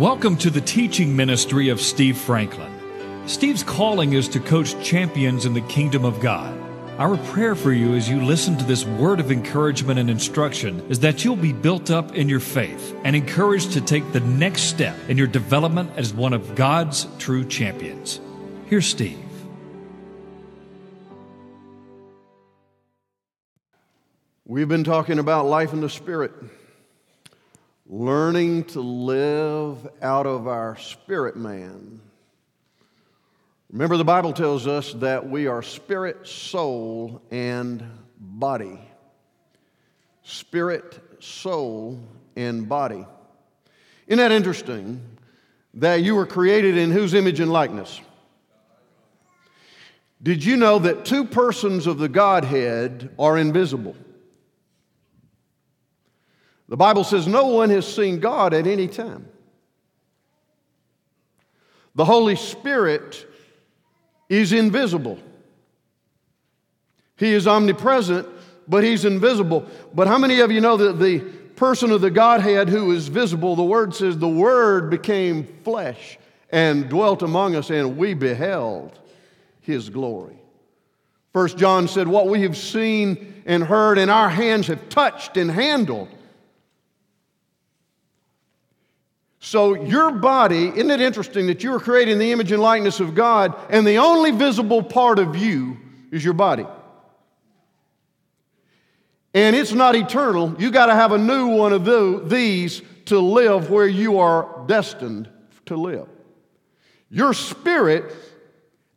Welcome to the teaching ministry of Steve Franklin. Steve's calling is to coach champions in the kingdom of God. Our prayer for you as you listen to this word of encouragement and instruction is that you'll be built up in your faith and encouraged to take the next step in your development as one of God's true champions. Here's Steve. We've been talking about life in the Spirit, learning to live out of our spirit man. Remember, the Bible tells us that we are spirit, soul, and body. Spirit, soul, and body. Isn't that interesting that you were created in whose image and likeness? Did you know that two persons of the Godhead are invisible? The Bible says no one has seen God at any time. The Holy Spirit is invisible. He is omnipresent, but he's invisible. But how many of you know that the person of the Godhead who is visible, the Word says, the Word became flesh and dwelt among us, and we beheld his glory. First John said, What we have seen and heard, and our hands have touched and handled So, your body, isn't it interesting that you were created in the image and likeness of God, and the only visible part of you is your body? And it's not eternal. You got to have a new one of these to live where you are destined to live. Your spirit,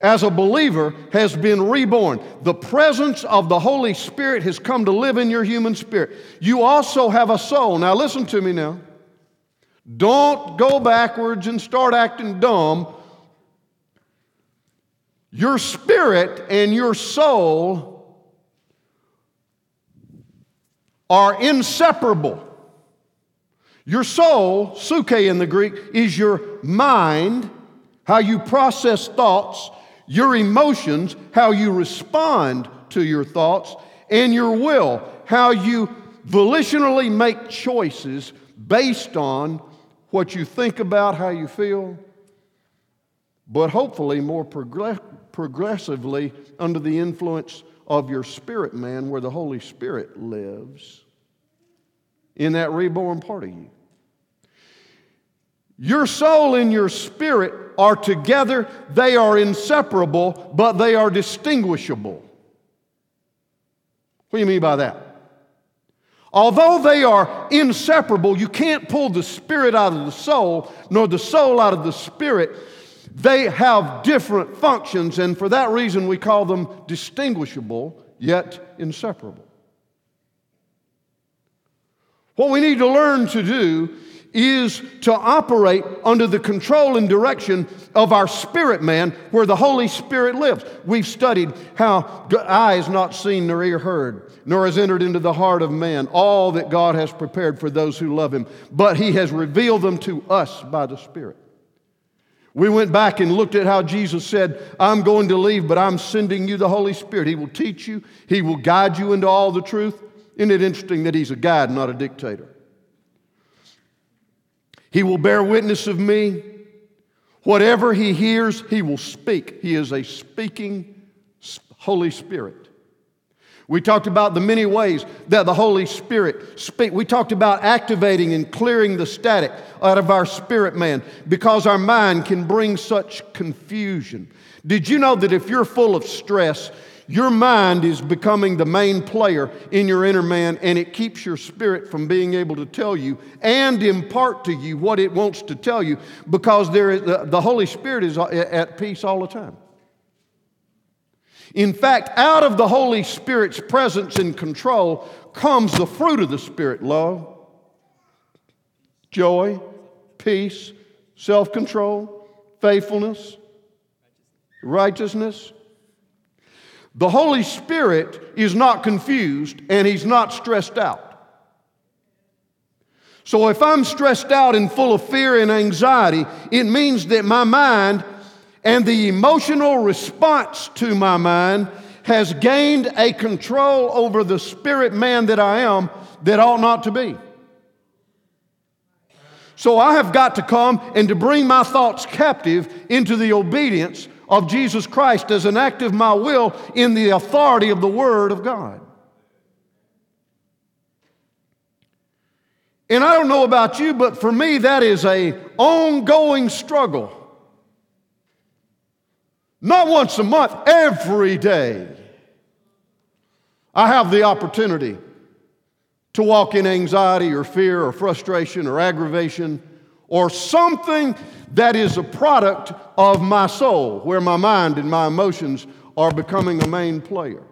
as a believer, has been reborn. The presence of the Holy Spirit has come to live in your human spirit. You also have a soul. Now, listen to me now. Don't go backwards and start acting dumb. Your spirit and your soul are inseparable. Your soul, psuche in the Greek, is your mind, how you process thoughts, your emotions, how you respond to your thoughts, and your will, how you volitionally make choices based on what you think about, how you feel, but hopefully more progress- progressively under the influence of your spirit man, where the Holy Spirit lives in that reborn part of you. Your soul and your spirit are together, they are inseparable, but they are distinguishable. What do you mean by that? Although they are inseparable, you can't pull the spirit out of the soul, nor the soul out of the spirit. They have different functions, and for that reason, we call them distinguishable, yet inseparable. What we need to learn to do is to operate under the control and direction of our spirit man where the Holy Spirit lives. We've studied how eye has not seen nor ear heard, nor has entered into the heart of man all that God has prepared for those who love him, but he has revealed them to us by the Spirit. We went back and looked at how Jesus said, I'm going to leave, but I'm sending you the Holy Spirit. He will teach you, He will guide you into all the truth. Isn't it interesting that He's a guide, not a dictator? He will bear witness of me. Whatever he hears, he will speak. He is a speaking Holy Spirit. We talked about the many ways that the Holy Spirit speak. We talked about activating and clearing the static out of our spirit man because our mind can bring such confusion. Did you know that if you're full of stress, your mind is becoming the main player in your inner man, and it keeps your spirit from being able to tell you and impart to you what it wants to tell you because there is, the, the Holy Spirit is uh, at peace all the time. In fact, out of the Holy Spirit's presence and control comes the fruit of the Spirit love, joy, peace, self control, faithfulness, righteousness the Holy Spirit is not confused and he's not stressed out. So if I'm stressed out and full of fear and anxiety, it means that my mind and the emotional response to my mind has gained a control over the spirit man that I am that ought not to be. So I have got to come and to bring my thoughts captive into the obedience of Jesus Christ as an act of my will in the authority of the Word of God. And I don't know about you, but for me, that is a ongoing struggle. Not once a month, every day. I have the opportunity to walk in anxiety or fear or frustration or aggravation or something that is a product of my soul, where my mind and my emotions are becoming a main player.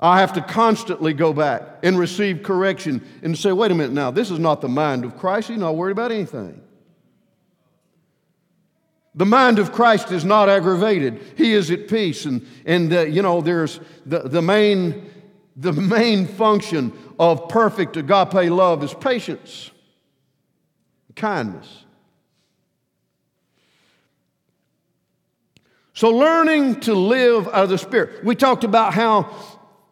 I have to constantly go back and receive correction and say, wait a minute now, this is not the mind of Christ. He's not worried about anything. The mind of Christ is not aggravated. He is at peace. And, and uh, you know, there's the, the, main, the main function of perfect agape love is patience, kindness. So, learning to live out of the Spirit. We talked about how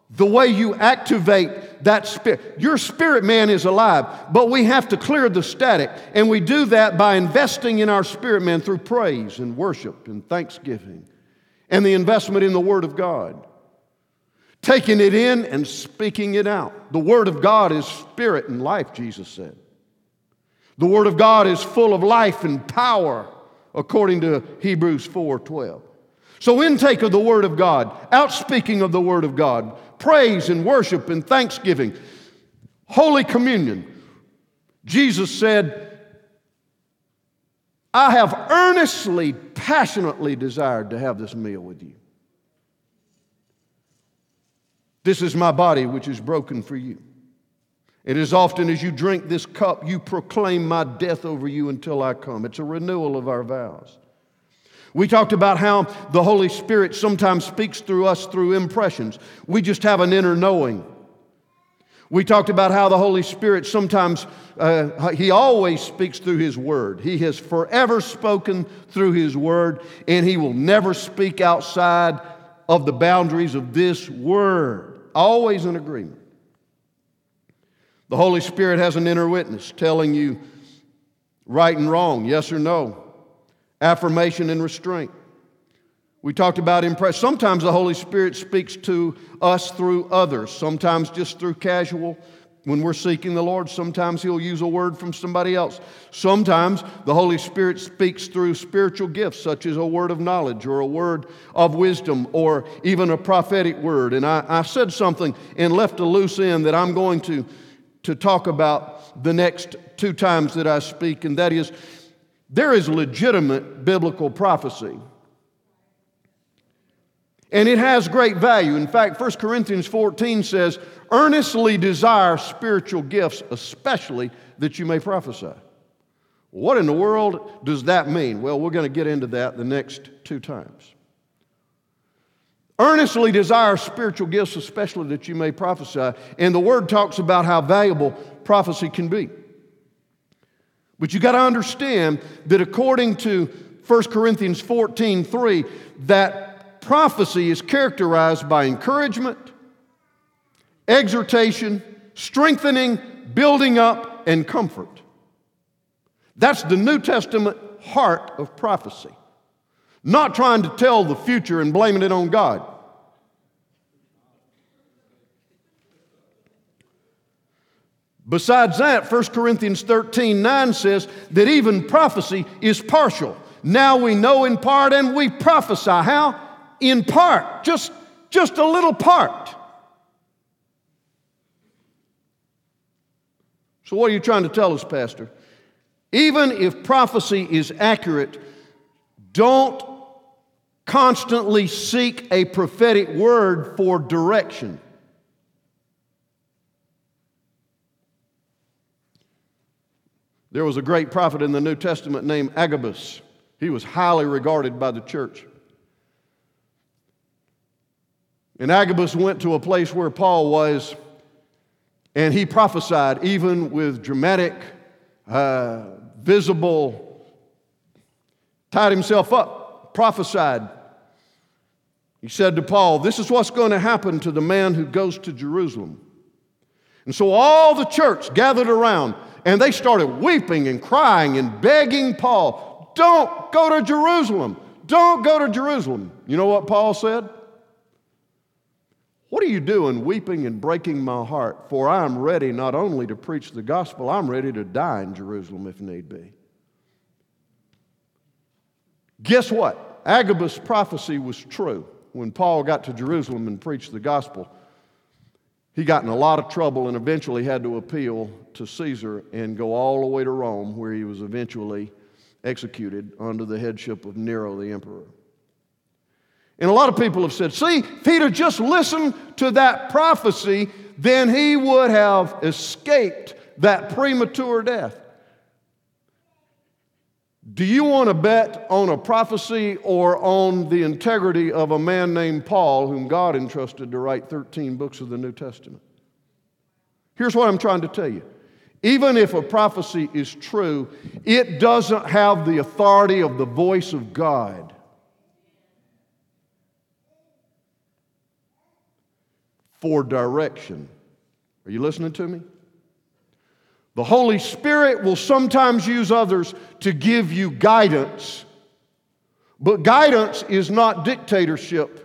the way you activate that spirit. Your spirit man is alive, but we have to clear the static. And we do that by investing in our spirit man through praise and worship and thanksgiving and the investment in the Word of God. Taking it in and speaking it out. The Word of God is spirit and life, Jesus said. The Word of God is full of life and power, according to Hebrews 4 12. So, intake of the Word of God, outspeaking of the Word of God, praise and worship and thanksgiving, Holy Communion. Jesus said, I have earnestly, passionately desired to have this meal with you. This is my body, which is broken for you. And as often as you drink this cup, you proclaim my death over you until I come. It's a renewal of our vows. We talked about how the Holy Spirit sometimes speaks through us through impressions. We just have an inner knowing. We talked about how the Holy Spirit sometimes, uh, He always speaks through His Word. He has forever spoken through His Word, and He will never speak outside of the boundaries of this Word. Always in agreement. The Holy Spirit has an inner witness telling you right and wrong, yes or no affirmation and restraint. We talked about impress. Sometimes the Holy Spirit speaks to us through others, sometimes just through casual. When we're seeking the Lord, sometimes He'll use a word from somebody else. Sometimes the Holy Spirit speaks through spiritual gifts, such as a word of knowledge or a word of wisdom or even a prophetic word. And I, I said something and left a loose end that I'm going to, to talk about the next two times that I speak, and that is there is legitimate biblical prophecy. And it has great value. In fact, 1 Corinthians 14 says, earnestly desire spiritual gifts, especially that you may prophesy. What in the world does that mean? Well, we're going to get into that the next two times. Earnestly desire spiritual gifts, especially that you may prophesy. And the word talks about how valuable prophecy can be. But you got to understand that according to 1 Corinthians 14 3, that prophecy is characterized by encouragement, exhortation, strengthening, building up, and comfort. That's the New Testament heart of prophecy. Not trying to tell the future and blaming it on God. Besides that, 1 Corinthians 13 9 says that even prophecy is partial. Now we know in part and we prophesy. How? In part, just, just a little part. So, what are you trying to tell us, Pastor? Even if prophecy is accurate, don't constantly seek a prophetic word for direction. There was a great prophet in the New Testament named Agabus. He was highly regarded by the church. And Agabus went to a place where Paul was, and he prophesied, even with dramatic, uh, visible, tied himself up, prophesied. He said to Paul, This is what's going to happen to the man who goes to Jerusalem. And so all the church gathered around and they started weeping and crying and begging Paul, Don't go to Jerusalem. Don't go to Jerusalem. You know what Paul said? What are you doing, weeping and breaking my heart? For I am ready not only to preach the gospel, I'm ready to die in Jerusalem if need be. Guess what? Agabus' prophecy was true. When Paul got to Jerusalem and preached the gospel, he got in a lot of trouble and eventually had to appeal to Caesar and go all the way to Rome, where he was eventually executed under the headship of Nero the emperor. And a lot of people have said, see, have just listened to that prophecy, then he would have escaped that premature death. Do you want to bet on a prophecy or on the integrity of a man named Paul, whom God entrusted to write 13 books of the New Testament? Here's what I'm trying to tell you. Even if a prophecy is true, it doesn't have the authority of the voice of God. For direction. Are you listening to me? The Holy Spirit will sometimes use others to give you guidance, but guidance is not dictatorship.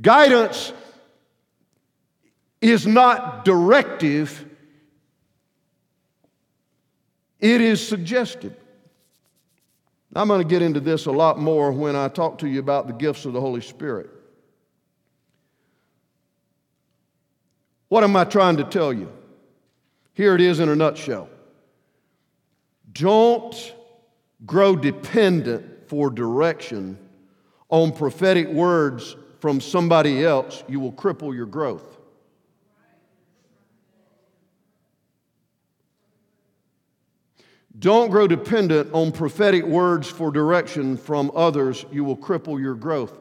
Guidance is not directive, it is suggestive. I'm going to get into this a lot more when I talk to you about the gifts of the Holy Spirit. What am I trying to tell you? Here it is in a nutshell. Don't grow dependent for direction on prophetic words from somebody else. You will cripple your growth. Don't grow dependent on prophetic words for direction from others. You will cripple your growth.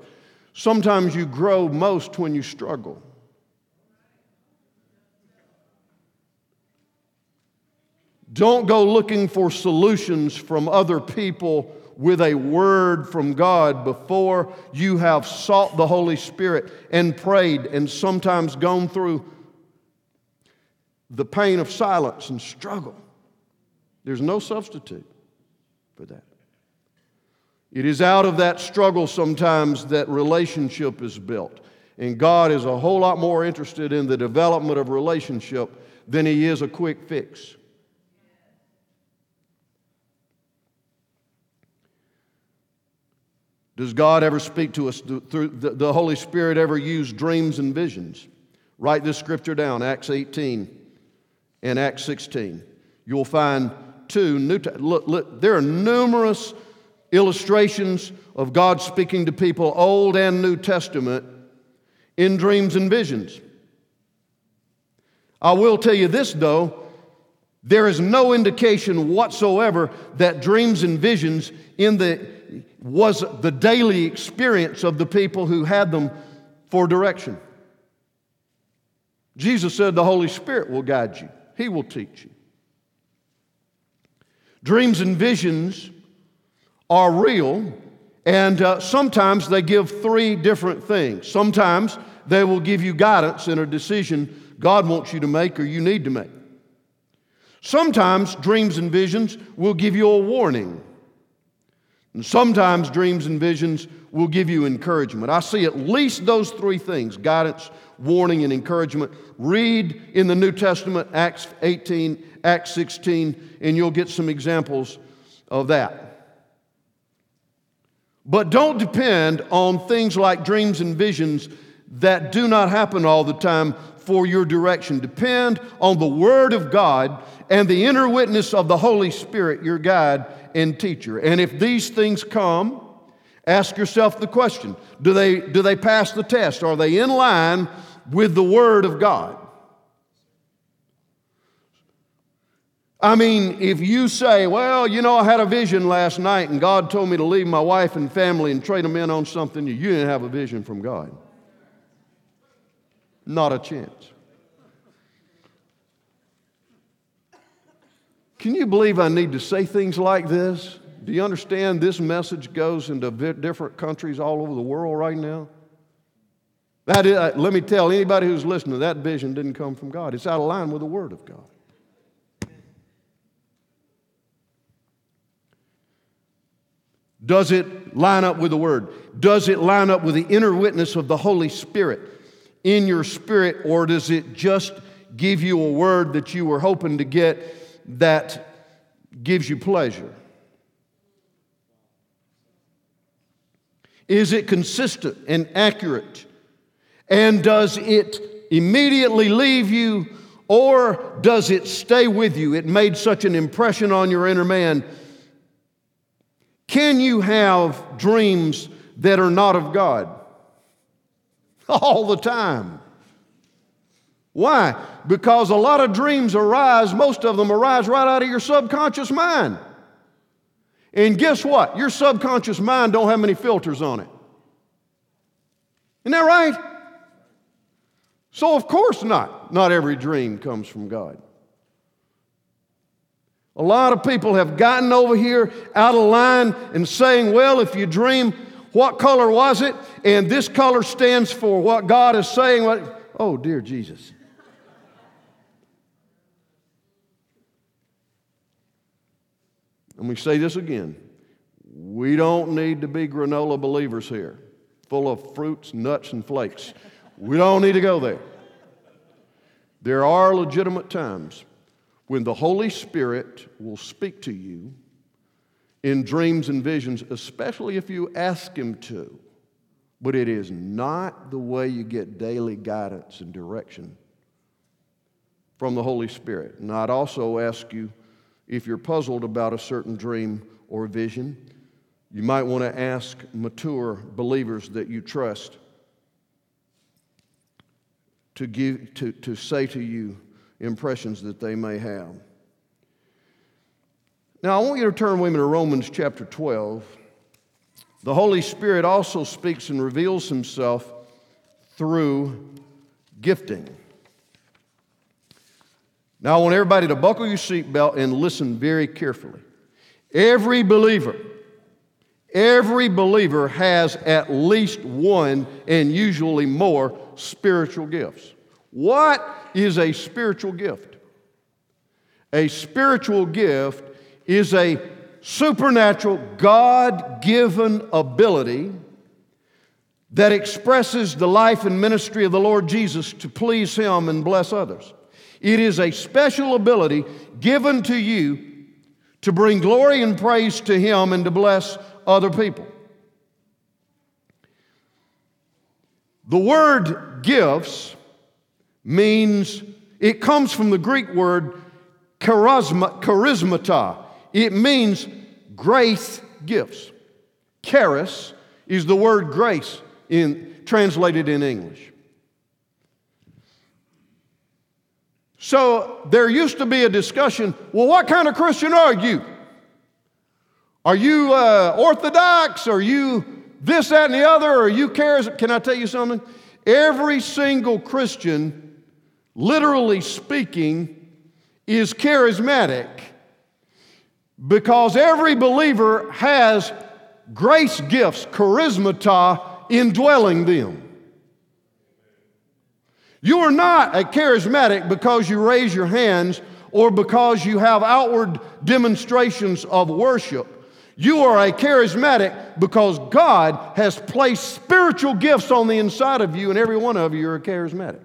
Sometimes you grow most when you struggle. Don't go looking for solutions from other people with a word from God before you have sought the Holy Spirit and prayed and sometimes gone through the pain of silence and struggle. There's no substitute for that. It is out of that struggle sometimes that relationship is built. And God is a whole lot more interested in the development of relationship than He is a quick fix. Does God ever speak to us through the Holy Spirit ever use dreams and visions? Write this scripture down, Acts 18 and Acts 16. You'll find two new, look, look, there are numerous illustrations of God speaking to people, Old and New Testament, in dreams and visions. I will tell you this though, there is no indication whatsoever that dreams and visions in the was the daily experience of the people who had them for direction. Jesus said the Holy Spirit will guide you, He will teach you. Dreams and visions are real, and uh, sometimes they give three different things. Sometimes they will give you guidance in a decision God wants you to make or you need to make. Sometimes dreams and visions will give you a warning. And sometimes dreams and visions will give you encouragement. I see at least those three things guidance, warning, and encouragement. Read in the New Testament, Acts 18, Acts 16, and you'll get some examples of that. But don't depend on things like dreams and visions that do not happen all the time for your direction. Depend on the Word of God and the inner witness of the Holy Spirit, your guide and teacher. And if these things come, ask yourself the question do they, do they pass the test? Are they in line with the Word of God? I mean, if you say, well, you know, I had a vision last night and God told me to leave my wife and family and trade them in on something, you didn't have a vision from God. Not a chance. Can you believe I need to say things like this? Do you understand this message goes into different countries all over the world right now? That is, uh, let me tell anybody who's listening, that vision didn't come from God. It's out of line with the Word of God. Does it line up with the Word? Does it line up with the inner witness of the Holy Spirit in your spirit, or does it just give you a word that you were hoping to get that gives you pleasure? Is it consistent and accurate? And does it immediately leave you or does it stay with you? It made such an impression on your inner man. Can you have dreams that are not of God? All the time. Why? Because a lot of dreams arise, most of them arise right out of your subconscious mind. And guess what? Your subconscious mind don't have many filters on it. Isn't that right? So of course not. Not every dream comes from God. A lot of people have gotten over here out of line and saying, well, if you dream, what color was it? And this color stands for what God is saying. What, Oh, dear Jesus. Let me say this again. We don't need to be granola believers here, full of fruits, nuts, and flakes. We don't need to go there. There are legitimate times when the Holy Spirit will speak to you in dreams and visions, especially if you ask Him to. But it is not the way you get daily guidance and direction from the Holy Spirit. And I'd also ask you if you're puzzled about a certain dream or vision, you might want to ask mature believers that you trust to, give, to, to say to you impressions that they may have. Now, I want you to turn with me to Romans chapter 12. The Holy Spirit also speaks and reveals himself through gifting. Now, I want everybody to buckle your seatbelt and listen very carefully. Every believer, every believer has at least one and usually more spiritual gifts. What is a spiritual gift? A spiritual gift is a supernatural, God given ability that expresses the life and ministry of the Lord Jesus to please Him and bless others. It is a special ability given to you to bring glory and praise to Him and to bless other people. The word gifts means, it comes from the Greek word charisma, charismata. It means grace gifts. Charis is the word grace in, translated in English. So there used to be a discussion well, what kind of Christian are you? Are you uh, Orthodox? Are you this, that, and the other? Are you charismatic? Can I tell you something? Every single Christian, literally speaking, is charismatic because every believer has grace gifts, charismata, indwelling them. You are not a charismatic because you raise your hands or because you have outward demonstrations of worship. You are a charismatic because God has placed spiritual gifts on the inside of you, and every one of you are a charismatic.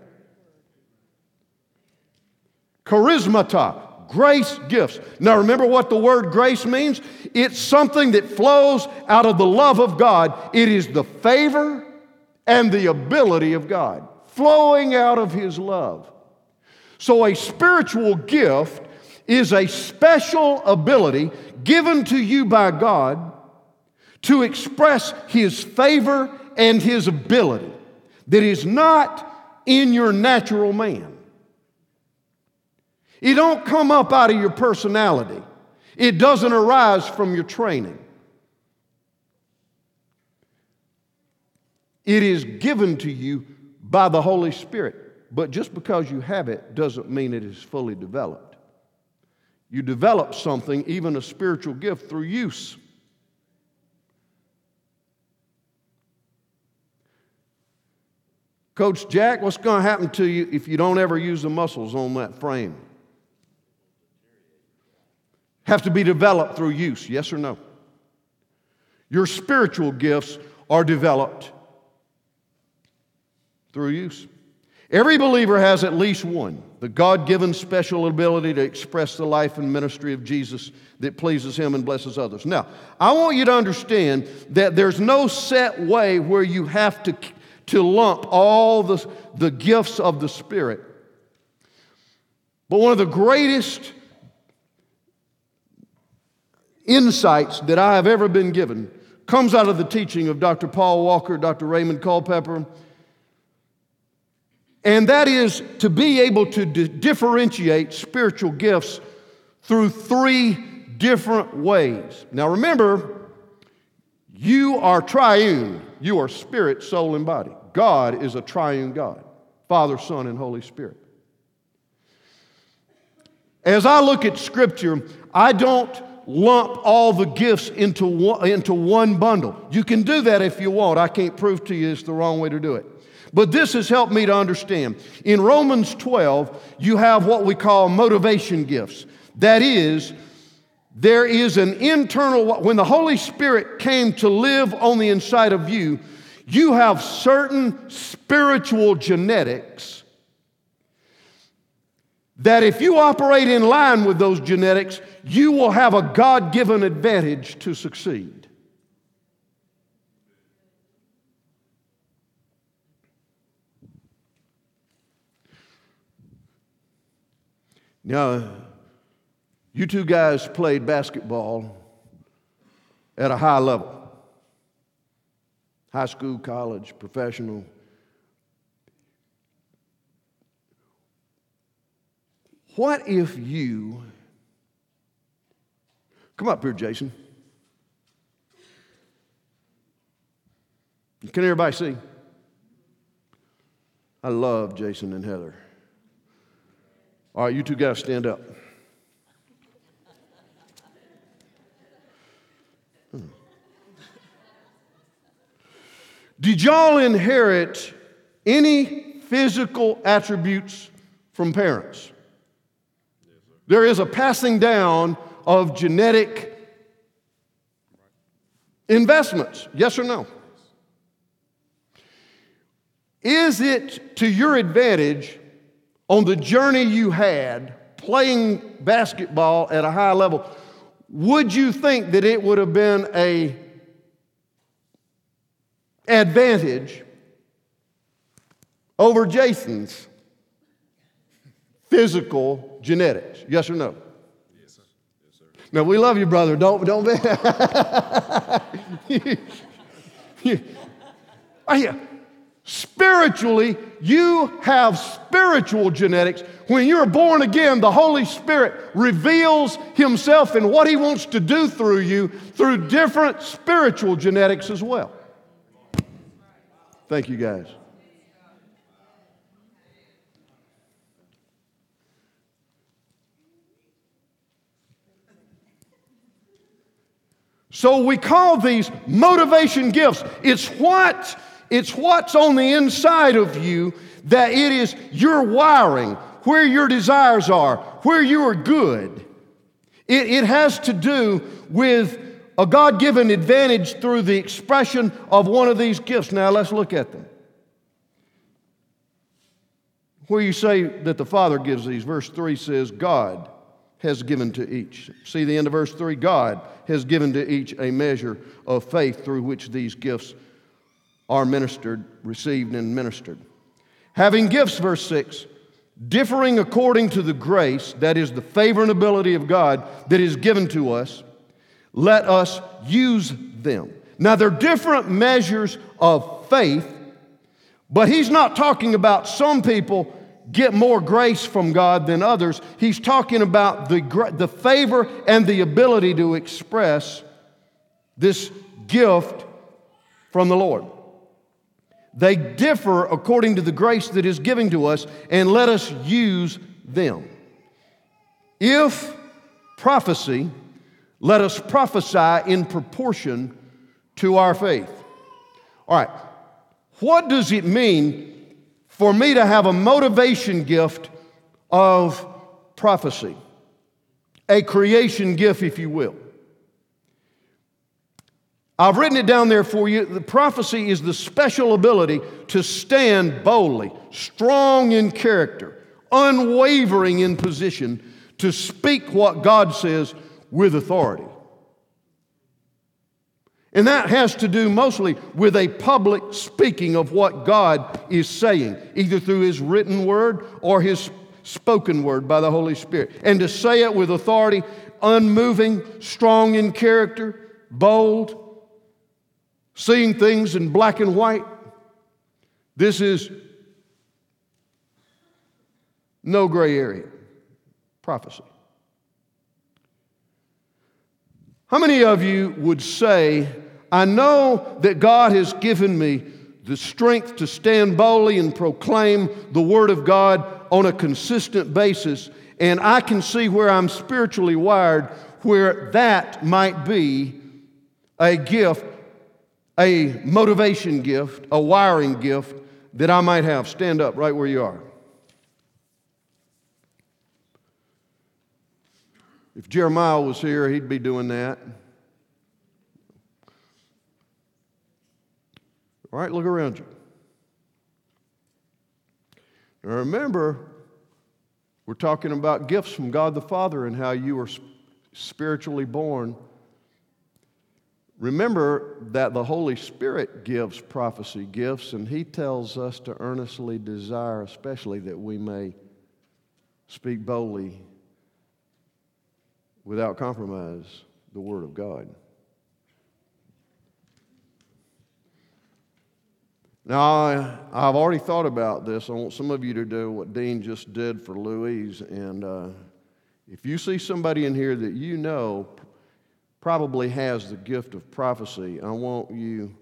Charismata, grace gifts. Now remember what the word grace means? It's something that flows out of the love of God, it is the favor and the ability of God flowing out of His love. So, a spiritual gift is a special ability given to you by God to express His favor and His ability that is not in your natural man. It don't come up out of your personality. It doesn't arise from your training. It is given to you by the Holy Spirit. But just because you have it doesn't mean it is fully developed. You develop something, even a spiritual gift, through use. Coach Jack, what's going to happen to you if you don't ever use the muscles on that frame? Have to be developed through use, yes or no? Your spiritual gifts are developed through use. Every believer has at least one the God given special ability to express the life and ministry of Jesus that pleases Him and blesses others. Now, I want you to understand that there's no set way where you have to, to lump all the, the gifts of the Spirit. But one of the greatest insights that I have ever been given comes out of the teaching of Dr. Paul Walker, Dr. Raymond Culpepper, and that is to be able to d- differentiate spiritual gifts through three different ways. Now remember, you are triune. You are spirit, soul, and body. God is a triune God Father, Son, and Holy Spirit. As I look at Scripture, I don't lump all the gifts into one, into one bundle. You can do that if you want. I can't prove to you it's the wrong way to do it. But this has helped me to understand. In Romans 12, you have what we call motivation gifts. That is, there is an internal, when the Holy Spirit came to live on the inside of you, you have certain spiritual genetics that if you operate in line with those genetics, you will have a God given advantage to succeed. Now, you two guys played basketball at a high level high school, college, professional. What if you, come up here, Jason. Can everybody see? I love Jason and Heather. All right, you two guys stand up. Did y'all inherit any physical attributes from parents? There is a passing down of genetic investments. Yes or no? Is it to your advantage on the journey you had playing basketball at a high level, would you think that it would have been a advantage over Jason's physical genetics? Yes or no? Yes, sir. Now we love you, brother. Don't don't be. oh, yeah. Spiritually, you have spiritual genetics. When you're born again, the Holy Spirit reveals Himself and what He wants to do through you through different spiritual genetics as well. Thank you, guys. So we call these motivation gifts. It's what it's what's on the inside of you that it is your wiring, where your desires are, where you are good. It, it has to do with a God given advantage through the expression of one of these gifts. Now let's look at them. Where you say that the Father gives these, verse 3 says, God has given to each. See the end of verse 3? God has given to each a measure of faith through which these gifts are ministered, received, and ministered. Having gifts, verse 6, differing according to the grace, that is the favor and ability of God that is given to us, let us use them. Now, they're different measures of faith, but he's not talking about some people get more grace from God than others. He's talking about the, the favor and the ability to express this gift from the Lord. They differ according to the grace that is given to us, and let us use them. If prophecy, let us prophesy in proportion to our faith. All right, what does it mean for me to have a motivation gift of prophecy, a creation gift, if you will. I've written it down there for you. The prophecy is the special ability to stand boldly, strong in character, unwavering in position, to speak what God says with authority. And that has to do mostly with a public speaking of what God is saying, either through His written word or His spoken word by the Holy Spirit. And to say it with authority, unmoving, strong in character, bold, seeing things in black and white. This is no gray area prophecy. How many of you would say, I know that God has given me the strength to stand boldly and proclaim the Word of God on a consistent basis, and I can see where I'm spiritually wired, where that might be a gift, a motivation gift, a wiring gift that I might have. Stand up right where you are. If Jeremiah was here, he'd be doing that. All right, look around you. Now remember, we're talking about gifts from God the Father and how you were spiritually born. Remember that the Holy Spirit gives prophecy gifts, and He tells us to earnestly desire, especially that we may speak boldly without compromise the Word of God. Now, I, have already thought about this. I want some of you to do what Dean just did for Louise. And uh, if you see somebody in here that you know probably has the gift of prophecy, I want you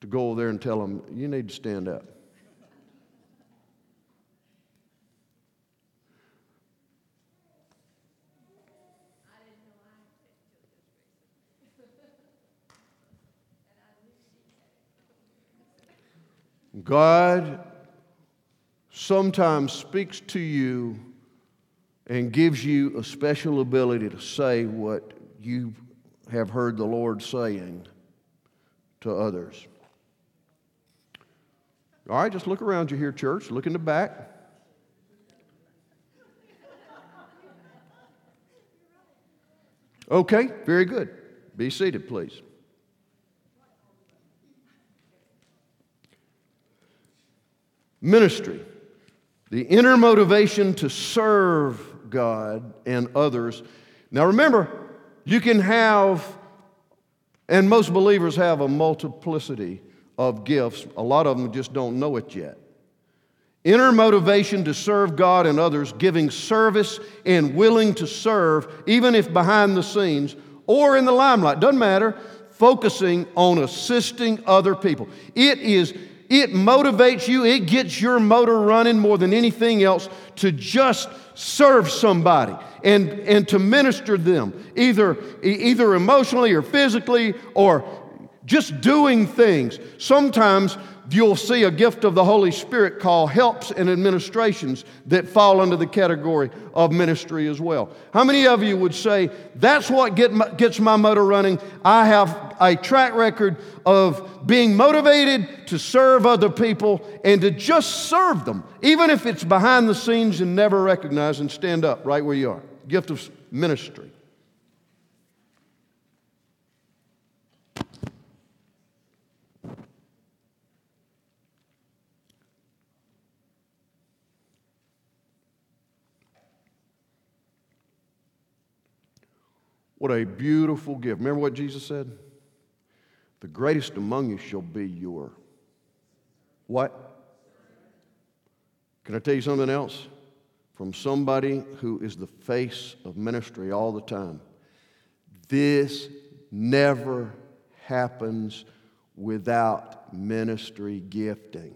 to go over there and tell them, you need to stand up. God sometimes speaks to you and gives you a special ability to say what you have heard the Lord saying to others. All right, just look around you here, church. Look in the back. Okay, very good. Be seated, please. Ministry, the inner motivation to serve God and others. Now remember, you can have, and most believers have a multiplicity of gifts. A lot of them just don't know it yet. Inner motivation to serve God and others, giving service and willing to serve, even if behind the scenes or in the limelight, doesn't matter, focusing on assisting other people. It is it motivates you, it gets your motor running more than anything else to just serve somebody and, and to minister them, either, either emotionally or physically or just doing things. Sometimes you'll see a gift of the Holy Spirit called helps and administrations that fall under the category of ministry as well. How many of you would say, That's what get my, gets my motor running? I have a track record of being motivated to serve other people and to just serve them, even if it's behind the scenes and never recognize and stand up right where you are. Gift of ministry. What a beautiful gift. Remember what Jesus said? The greatest among you shall be your what? Can I tell you something else? From somebody who is the face of ministry all the time. This never happens without ministry gifting.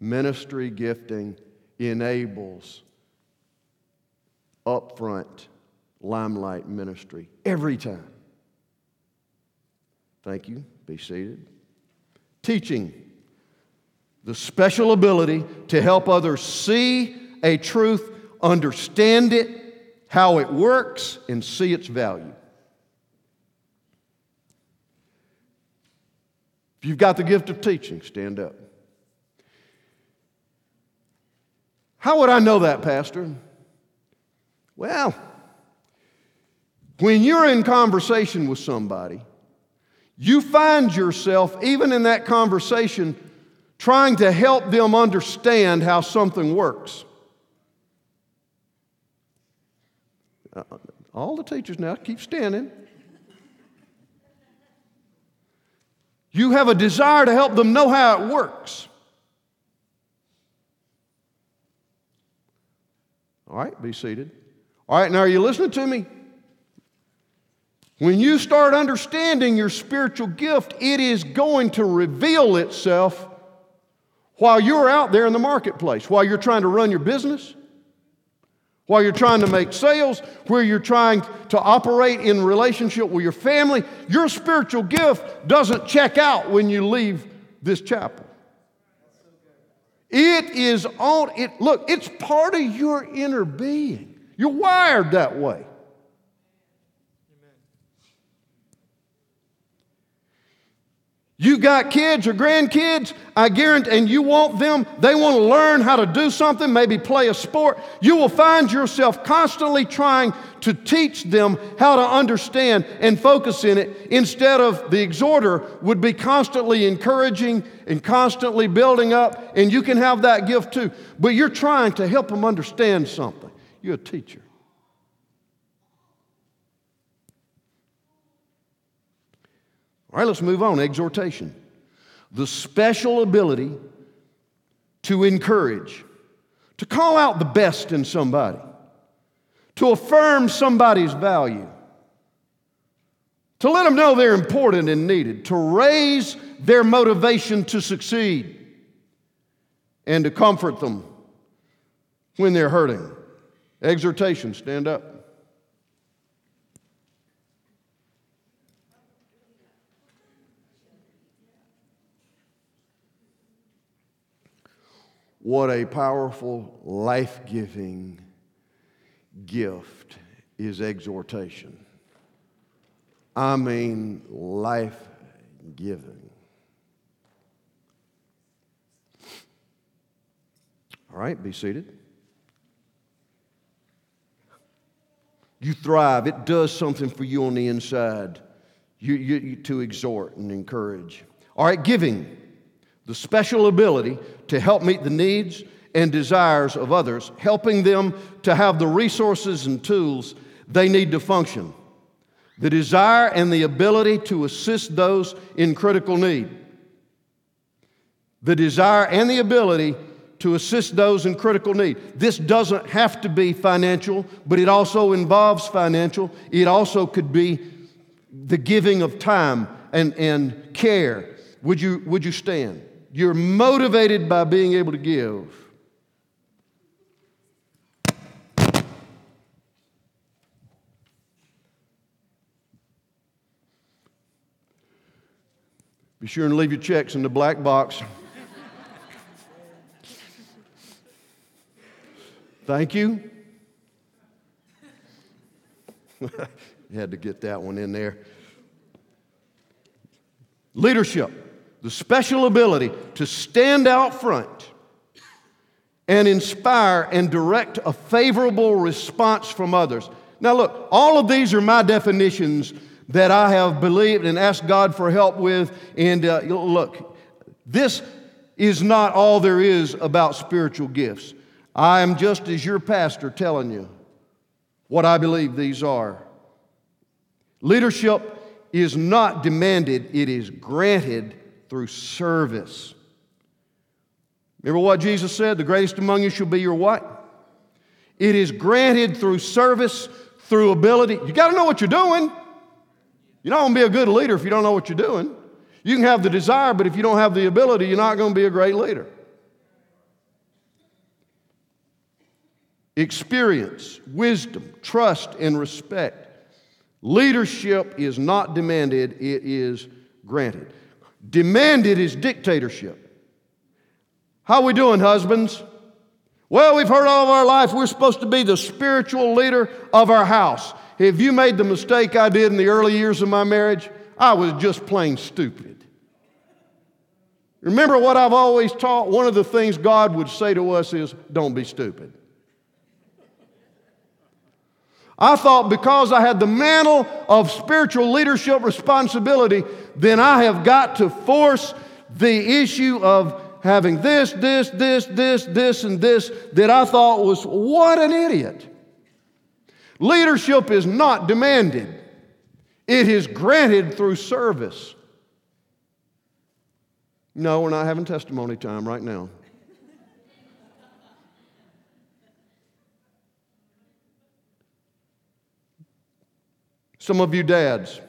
Ministry gifting enables upfront limelight ministry every time. Thank you. Be seated. Teaching. the special ability to help others see a truth, understand it, how it works, and see its value. If you've got the gift of teaching, stand up. How would I know that, Pastor? Well, when you're in conversation with somebody, you find yourself, even in that conversation, trying to help them understand how something works. Uh, all the teachers now keep standing. You have a desire to help them know how it works. All right, be seated. All right, now are you listening to me? When you start understanding your spiritual gift, it is going to reveal itself while you're out there in the marketplace, while you're trying to run your business, while you're trying to make sales, where you're trying to operate in relationship with your family, your spiritual gift doesn't check out when you leave this chapel. It is on it look, it's part of your inner being. You're wired that way. You got kids or grandkids, I guarantee, and you want them, they want to learn how to do something, maybe play a sport. You will find yourself constantly trying to teach them how to understand and focus in it instead of the exhorter would be constantly encouraging and constantly building up, and you can have that gift too. But you're trying to help them understand something. You're a teacher. All right, let's move on. Exhortation. The special ability to encourage, to call out the best in somebody, to affirm somebody's value, to let them know they're important and needed, to raise their motivation to succeed, and to comfort them when they're hurting. Exhortation, stand up. What a powerful, life giving gift is exhortation. I mean, life giving. All right, be seated. You thrive, it does something for you on the inside you, you, you to exhort and encourage. All right, giving the special ability to help meet the needs and desires of others, helping them to have the resources and tools they need to function, the desire and the ability to assist those in critical need, the desire and the ability to assist those in critical need. This doesn't have to be financial, but it also involves financial. It also could be the giving of time and, and care. Would you, would you stand? You're motivated by being able to give. Be sure and leave your checks in the black box. Thank you. had to get that one in there. Leadership the special ability to stand out front and inspire and direct a favorable response from others. Now, look, all of these are my definitions that I have believed and asked God for help with. And uh, look, this is not all there is about spiritual gifts. I am just as your pastor telling you what I believe these are. Leadership is not demanded, it is granted through service. Remember what Jesus said? The greatest among you shall be your what? It is granted through service, through ability. You got to know what you're doing. You're not going to be a good leader if you don't know what you're doing. You can have the desire, but if you don't have the ability, you're not going to be a great leader. Experience, wisdom, trust, and respect. Leadership is not demanded, it is granted. Demanded his dictatorship. How we doing, husbands? Well, we've heard all of our life we're supposed to be the spiritual leader of our house. If you made the mistake I did in the early years of my marriage? I was just plain stupid. Remember what I've always taught? One of the things God would say to us is, don't be stupid. I thought because I had the mantle of spiritual leadership responsibility, then I have got to force the issue of having this, this, this, this, this, and this that I thought was what an idiot. Leadership is not demanded, it is granted through service. No, we're not having testimony time right now. Some of you dads,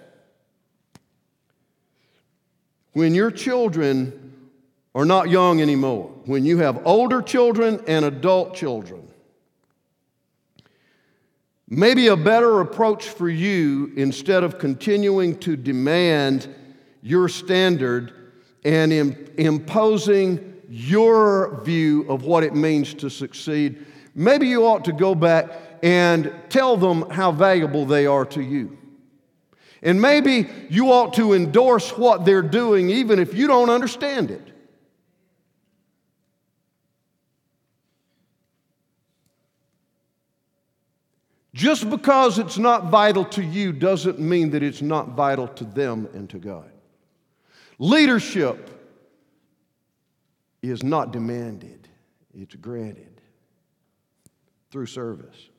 when your children are not young anymore, when you have older children and adult children, maybe a better approach for you instead of continuing to demand your standard and imposing your view of what it means to succeed, maybe you ought to go back and tell them how valuable they are to you. And maybe you ought to endorse what they're doing even if you don't understand it. Just because it's not vital to you doesn't mean that it's not vital to them and to God. Leadership is not demanded, it's granted through service.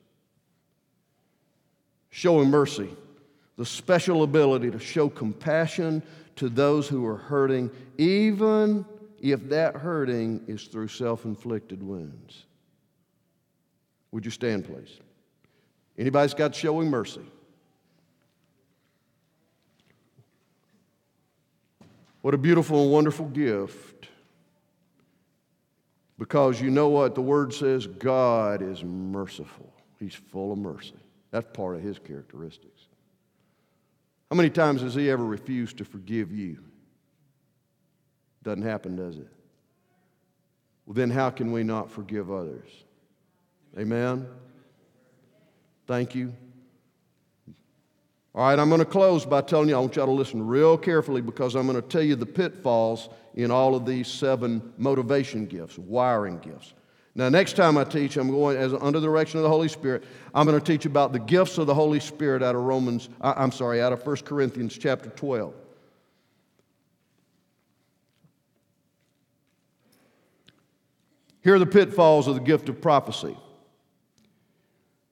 Showing mercy the special ability to show compassion to those who are hurting, even if that hurting is through self inflicted wounds. Would you stand, please? Anybody's got showing mercy? What a beautiful and wonderful gift. Because you know what? The word says God is merciful, He's full of mercy. That's part of His characteristics. How many times has he ever refused to forgive you? Doesn't happen, does it? Well, then how can we not forgive others? Amen? Thank you. All right, I'm going to close by telling you, I want y'all to listen real carefully because I'm going to tell you the pitfalls in all of these seven motivation gifts, wiring gifts. Now, next time I teach, I'm going as under the direction of the Holy Spirit. I'm going to teach about the gifts of the Holy Spirit out of Romans. I'm sorry, out of 1 Corinthians chapter 12. Here are the pitfalls of the gift of prophecy.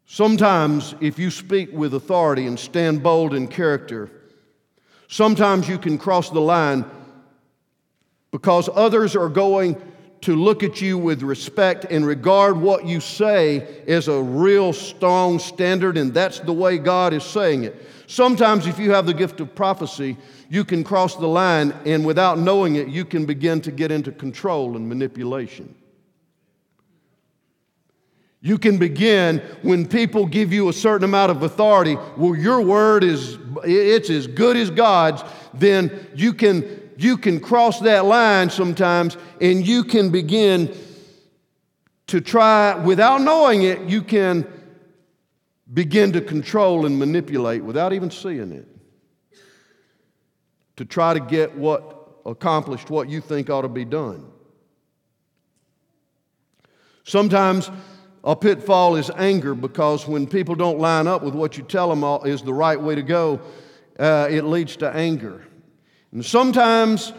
Sometimes, if you speak with authority and stand bold in character, sometimes you can cross the line because others are going to look at you with respect and regard what you say as a real strong standard, and that's the way God is saying it. Sometimes, if you have the gift of prophecy, you can cross the line, and without knowing it, you can begin to get into control and manipulation. You can begin when people give you a certain amount of authority, well, your word is it's as good as God's, then you can you can cross that line sometimes and you can begin to try, without knowing it, you can begin to control and manipulate without even seeing it to try to get what accomplished what you think ought to be done. Sometimes a pitfall is anger because when people don't line up with what you tell them is the right way to go, uh, it leads to anger. And sometimes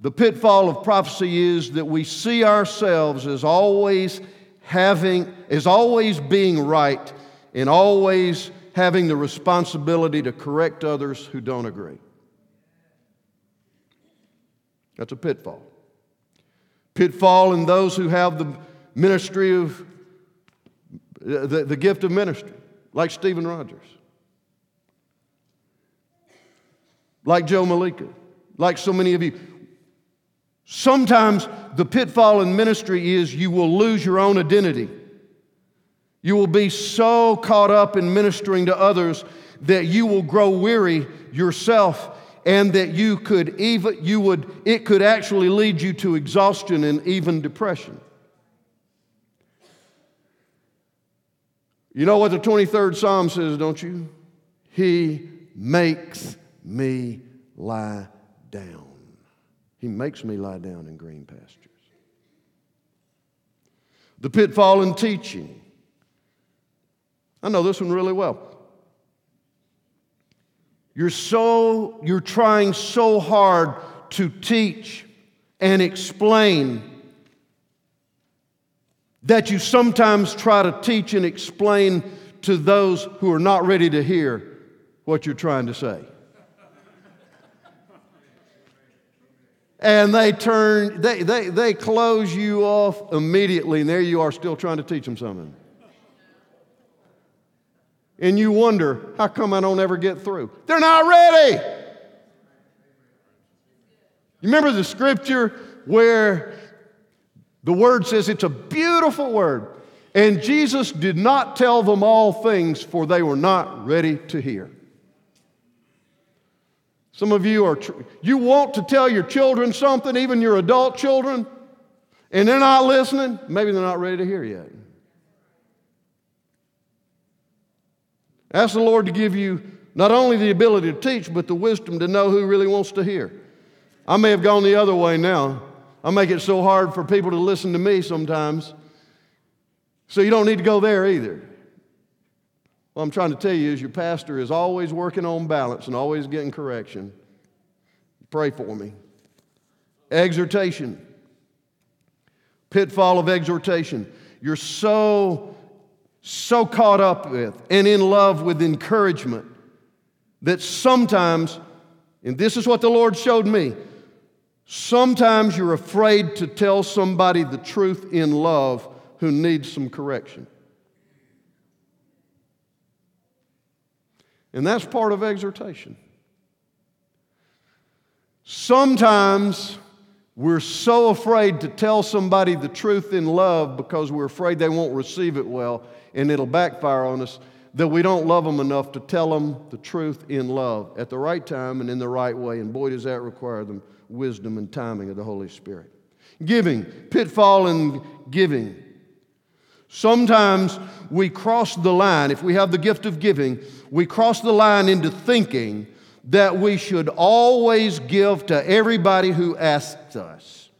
the pitfall of prophecy is that we see ourselves as always having, as always being right and always having the responsibility to correct others who don't agree. That's a pitfall. Pitfall in those who have the ministry of, the, the gift of ministry, like Stephen Rogers, like Joe Malika like so many of you. Sometimes the pitfall in ministry is you will lose your own identity. You will be so caught up in ministering to others that you will grow weary yourself and that you could even you would it could actually lead you to exhaustion and even depression. You know what the 23rd Psalm says, don't you? He makes me lie down. He makes me lie down in green pastures. The pitfall in teaching. I know this one really well. You're so, you're trying so hard to teach and explain that you sometimes try to teach and explain to those who are not ready to hear what you're trying to say. And they turn, they, they, they close you off immediately, and there you are still trying to teach them something. And you wonder, how come I don't ever get through? They're not ready. You remember the scripture where the word says it's a beautiful word. And Jesus did not tell them all things, for they were not ready to hear. Some of you are, you want to tell your children something, even your adult children, and they're not listening. Maybe they're not ready to hear yet. Ask the Lord to give you not only the ability to teach, but the wisdom to know who really wants to hear. I may have gone the other way now. I make it so hard for people to listen to me sometimes. So you don't need to go there either. What I'm trying to tell you is your pastor is always working on balance and always getting correction. Pray for me. Exhortation. Pitfall of exhortation. You're so, so caught up with and in love with encouragement that sometimes, and this is what the Lord showed me, sometimes you're afraid to tell somebody the truth in love who needs some correction. And that's part of exhortation. Sometimes we're so afraid to tell somebody the truth in love because we're afraid they won't receive it well and it'll backfire on us that we don't love them enough to tell them the truth in love at the right time and in the right way. And boy, does that require the wisdom and timing of the Holy Spirit. Giving, pitfall in giving. Sometimes we cross the line, if we have the gift of giving, we cross the line into thinking that we should always give to everybody who asks us.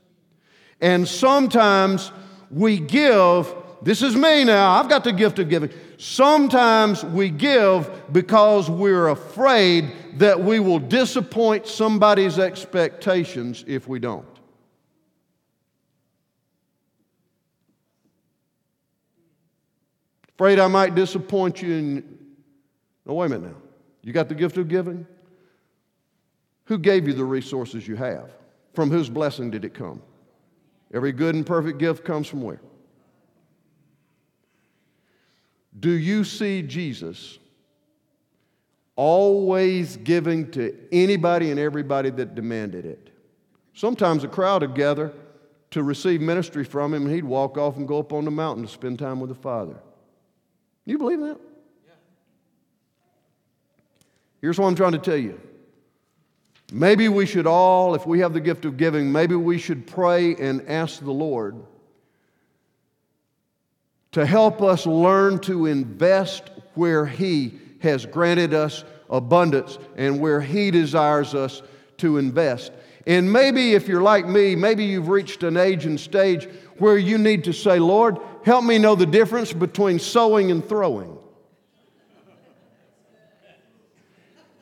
And sometimes we give, this is me now, I've got the gift of giving. Sometimes we give because we're afraid that we will disappoint somebody's expectations if we don't. Afraid I might disappoint you. In... No, wait a minute now. You got the gift of giving? Who gave you the resources you have? From whose blessing did it come? Every good and perfect gift comes from where? Do you see Jesus always giving to anybody and everybody that demanded it? Sometimes a crowd would gather to receive ministry from him, and he'd walk off and go up on the mountain to spend time with the Father. You believe that? Here's what I'm trying to tell you. Maybe we should all, if we have the gift of giving, maybe we should pray and ask the Lord to help us learn to invest where He has granted us abundance and where He desires us to invest. And maybe if you're like me, maybe you've reached an age and stage where you need to say, Lord, help me know the difference between sowing and throwing.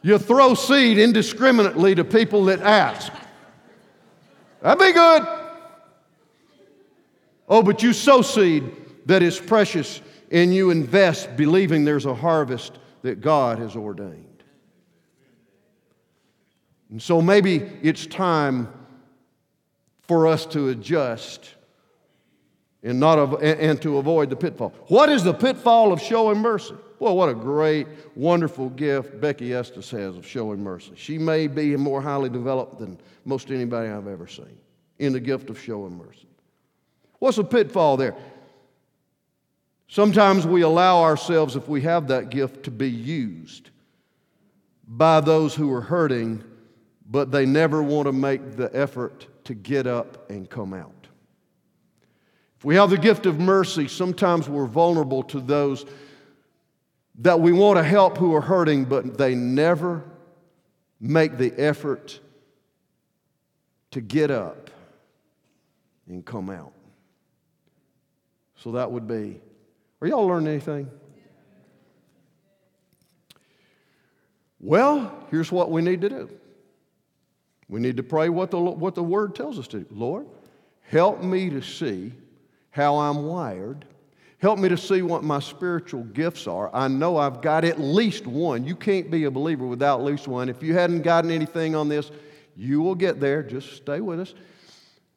You throw seed indiscriminately to people that ask. That'd be good. Oh, but you sow seed that is precious and you invest believing there's a harvest that God has ordained. And so maybe it's time for us to adjust and, not av- and to avoid the pitfall. What is the pitfall of showing mercy? Well, what a great, wonderful gift Becky Estes has of showing mercy. She may be more highly developed than most anybody I've ever seen in the gift of showing mercy. What's the pitfall there? Sometimes we allow ourselves, if we have that gift, to be used by those who are hurting but they never want to make the effort to get up and come out. If we have the gift of mercy, sometimes we're vulnerable to those that we want to help who are hurting, but they never make the effort to get up and come out. So that would be. Are y'all learning anything? Well, here's what we need to do. We need to pray what the, what the Word tells us to do. Lord, help me to see how I'm wired. Help me to see what my spiritual gifts are. I know I've got at least one. You can't be a believer without at least one. If you hadn't gotten anything on this, you will get there. Just stay with us.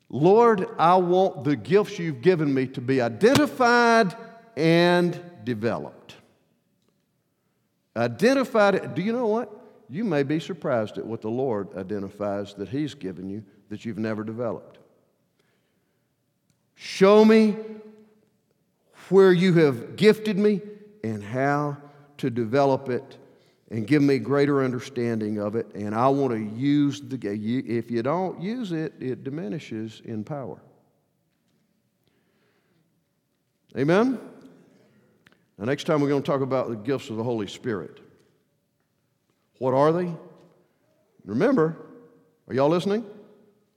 Lord, I want the gifts you've given me to be identified and developed. Identified, do you know what? You may be surprised at what the Lord identifies that He's given you that you've never developed. Show me where you have gifted me and how to develop it and give me greater understanding of it. And I want to use the, if you don't use it, it diminishes in power. Amen? The next time we're going to talk about the gifts of the Holy Spirit. What are they? Remember, are y'all listening?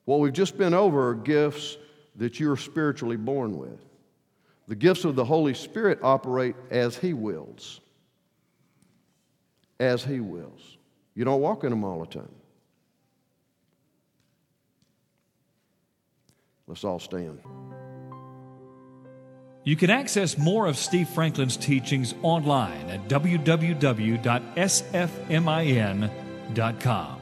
What we've just been over are gifts that you're spiritually born with. The gifts of the Holy Spirit operate as He wills. As He wills. You don't walk in them all the time. Let's all stand. You can access more of Steve Franklin's teachings online at www.sfmin.com.